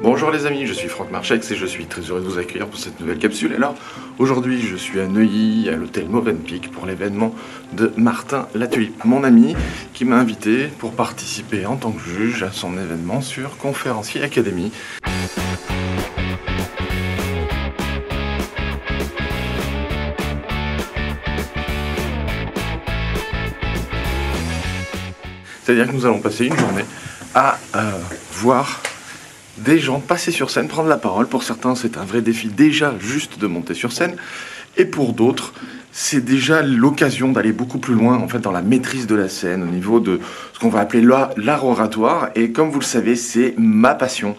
Bonjour les amis, je suis Franck Marchex et je suis très heureux de vous accueillir pour cette nouvelle capsule. Alors aujourd'hui je suis à Neuilly, à l'hôtel Movenpick pour l'événement de Martin Latulippe, mon ami, qui m'a invité pour participer en tant que juge à son événement sur Conférencier Academy. C'est-à-dire que nous allons passer une journée à euh, voir des gens passer sur scène, prendre la parole. Pour certains, c'est un vrai défi déjà juste de monter sur scène. Et pour d'autres, c'est déjà l'occasion d'aller beaucoup plus loin en fait dans la maîtrise de la scène au niveau de ce qu'on va appeler l'art oratoire et comme vous le savez c'est ma passion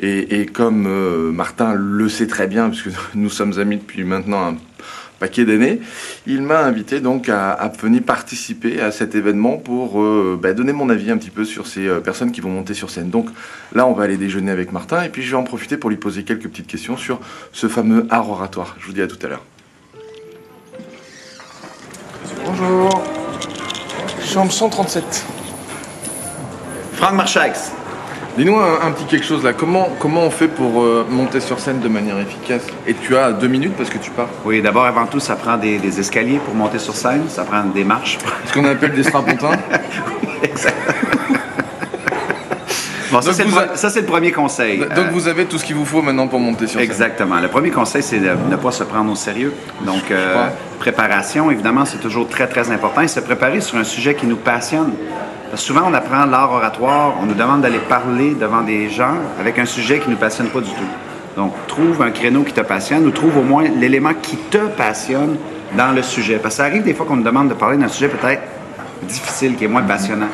et, comme euh, Martin le sait très bien puisque nous sommes amis depuis maintenant un paquet d'années, il m'a invité donc à, venir participer à cet événement pour euh, bah, donner mon avis un petit peu sur ces euh, personnes qui vont monter sur scène. Donc là, on va aller déjeuner avec Martin et puis je vais en profiter pour lui poser quelques petites questions sur ce fameux art oratoire. Je vous dis à tout à l'heure. Bonjour. Chambre 137. Franck Marchax. Dis-nous un, petit quelque chose là. Comment, comment on fait pour euh, monter sur scène de manière efficace? Et tu as deux minutes parce que tu pars. Oui, d'abord, avant tout, ça prend des, escaliers pour monter sur scène. Ça prend des marches. Ce qu'on appelle des strapontins. exactement. Bon, ça, c'est le, premier conseil. Donc, vous avez tout ce qu'il vous faut maintenant pour monter sur scène. Exactement. Le premier conseil, c'est de ne pas se prendre au sérieux. Donc, euh, préparation, évidemment, c'est toujours très, très important. Et se préparer sur un sujet qui nous passionne souvent, on apprend l'art oratoire, on nous demande d'aller parler devant des gens avec un sujet qui ne nous passionne pas du tout. Donc, trouve un créneau qui te passionne ou trouve au moins l'élément qui te passionne dans le sujet. Parce que ça arrive des fois qu'on nous demande de parler d'un sujet peut-être difficile, qui est moins passionnant.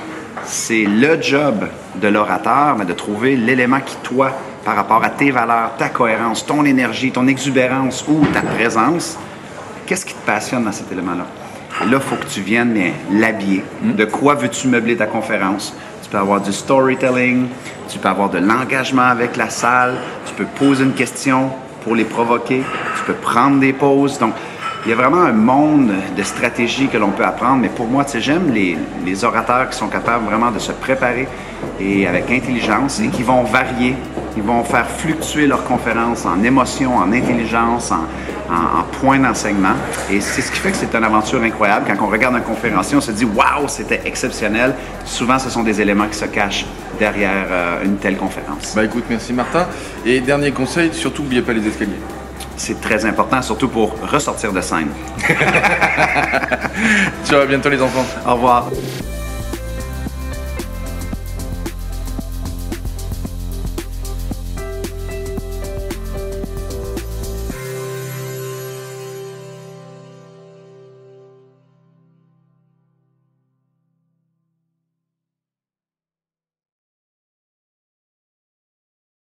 C'est le job de l'orateur, de trouver l'élément qui, toi, par rapport à tes valeurs, ta cohérence, ton énergie, ton exubérance ou ta présence, qu'est-ce qui te passionne dans cet élément-là? Là, il faut que tu viennes l'habiller. Hmm. De quoi veux-tu meubler ta conférence? Tu peux avoir du storytelling, tu peux avoir de l'engagement avec la salle, tu peux poser une question pour les provoquer, tu peux prendre des pauses. Donc, il y a vraiment un monde de stratégies que l'on peut apprendre, mais pour moi, tu sais, j'aime les, les, orateurs qui sont capables vraiment de se préparer et avec intelligence et qui vont varier, ils vont faire fluctuer leur conférence en émotion, en intelligence, en, en, point d'enseignement. Et c'est ce qui fait que c'est une aventure incroyable. Quand on regarde un conférencier, on se dit Waouh, c'était exceptionnel. Souvent, ce sont des éléments qui se cachent derrière euh, une telle conférence. Bah écoute, merci Martin. Et dernier conseil, surtout n'oubliez pas les escaliers. C'est très important, surtout pour ressortir de scène. Ciao, à bientôt les enfants. Au revoir.